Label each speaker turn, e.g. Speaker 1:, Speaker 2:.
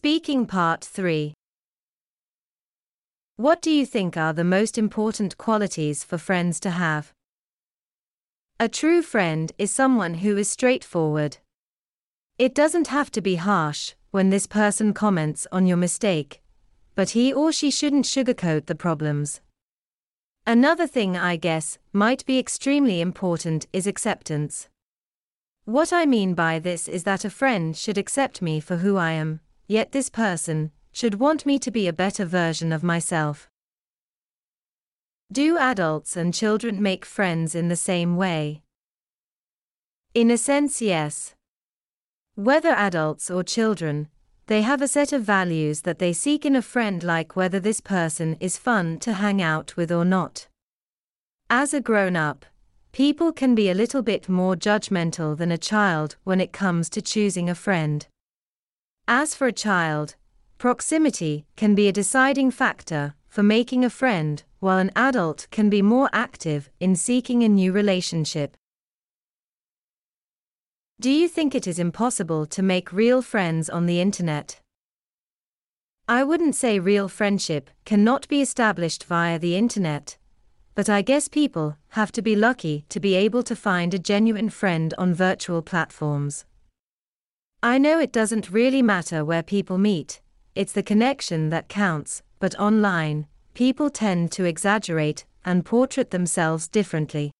Speaker 1: Speaking Part 3 What do you think are the most important qualities for friends to have? A true friend is someone who is straightforward. It doesn't have to be harsh when this person comments on your mistake, but he or she shouldn't sugarcoat the problems. Another thing I guess might be extremely important is acceptance. What I mean by this is that a friend should accept me for who I am, yet this person should want me to be a better version of myself. Do adults and children make friends in the same way? In a sense, yes. Whether adults or children, they have a set of values that they seek in a friend, like whether this person is fun to hang out with or not. As a grown up, people can be a little bit more judgmental than a child when it comes to choosing a friend. As for a child, proximity can be a deciding factor for making a friend, while an adult can be more active in seeking a new relationship. Do you think it is impossible to make real friends on the internet? I wouldn't say real friendship cannot be established via the internet, but I guess people have to be lucky to be able to find a genuine friend on virtual platforms. I know it doesn't really matter where people meet, it's the connection that counts, but online, people tend to exaggerate and portrait themselves differently.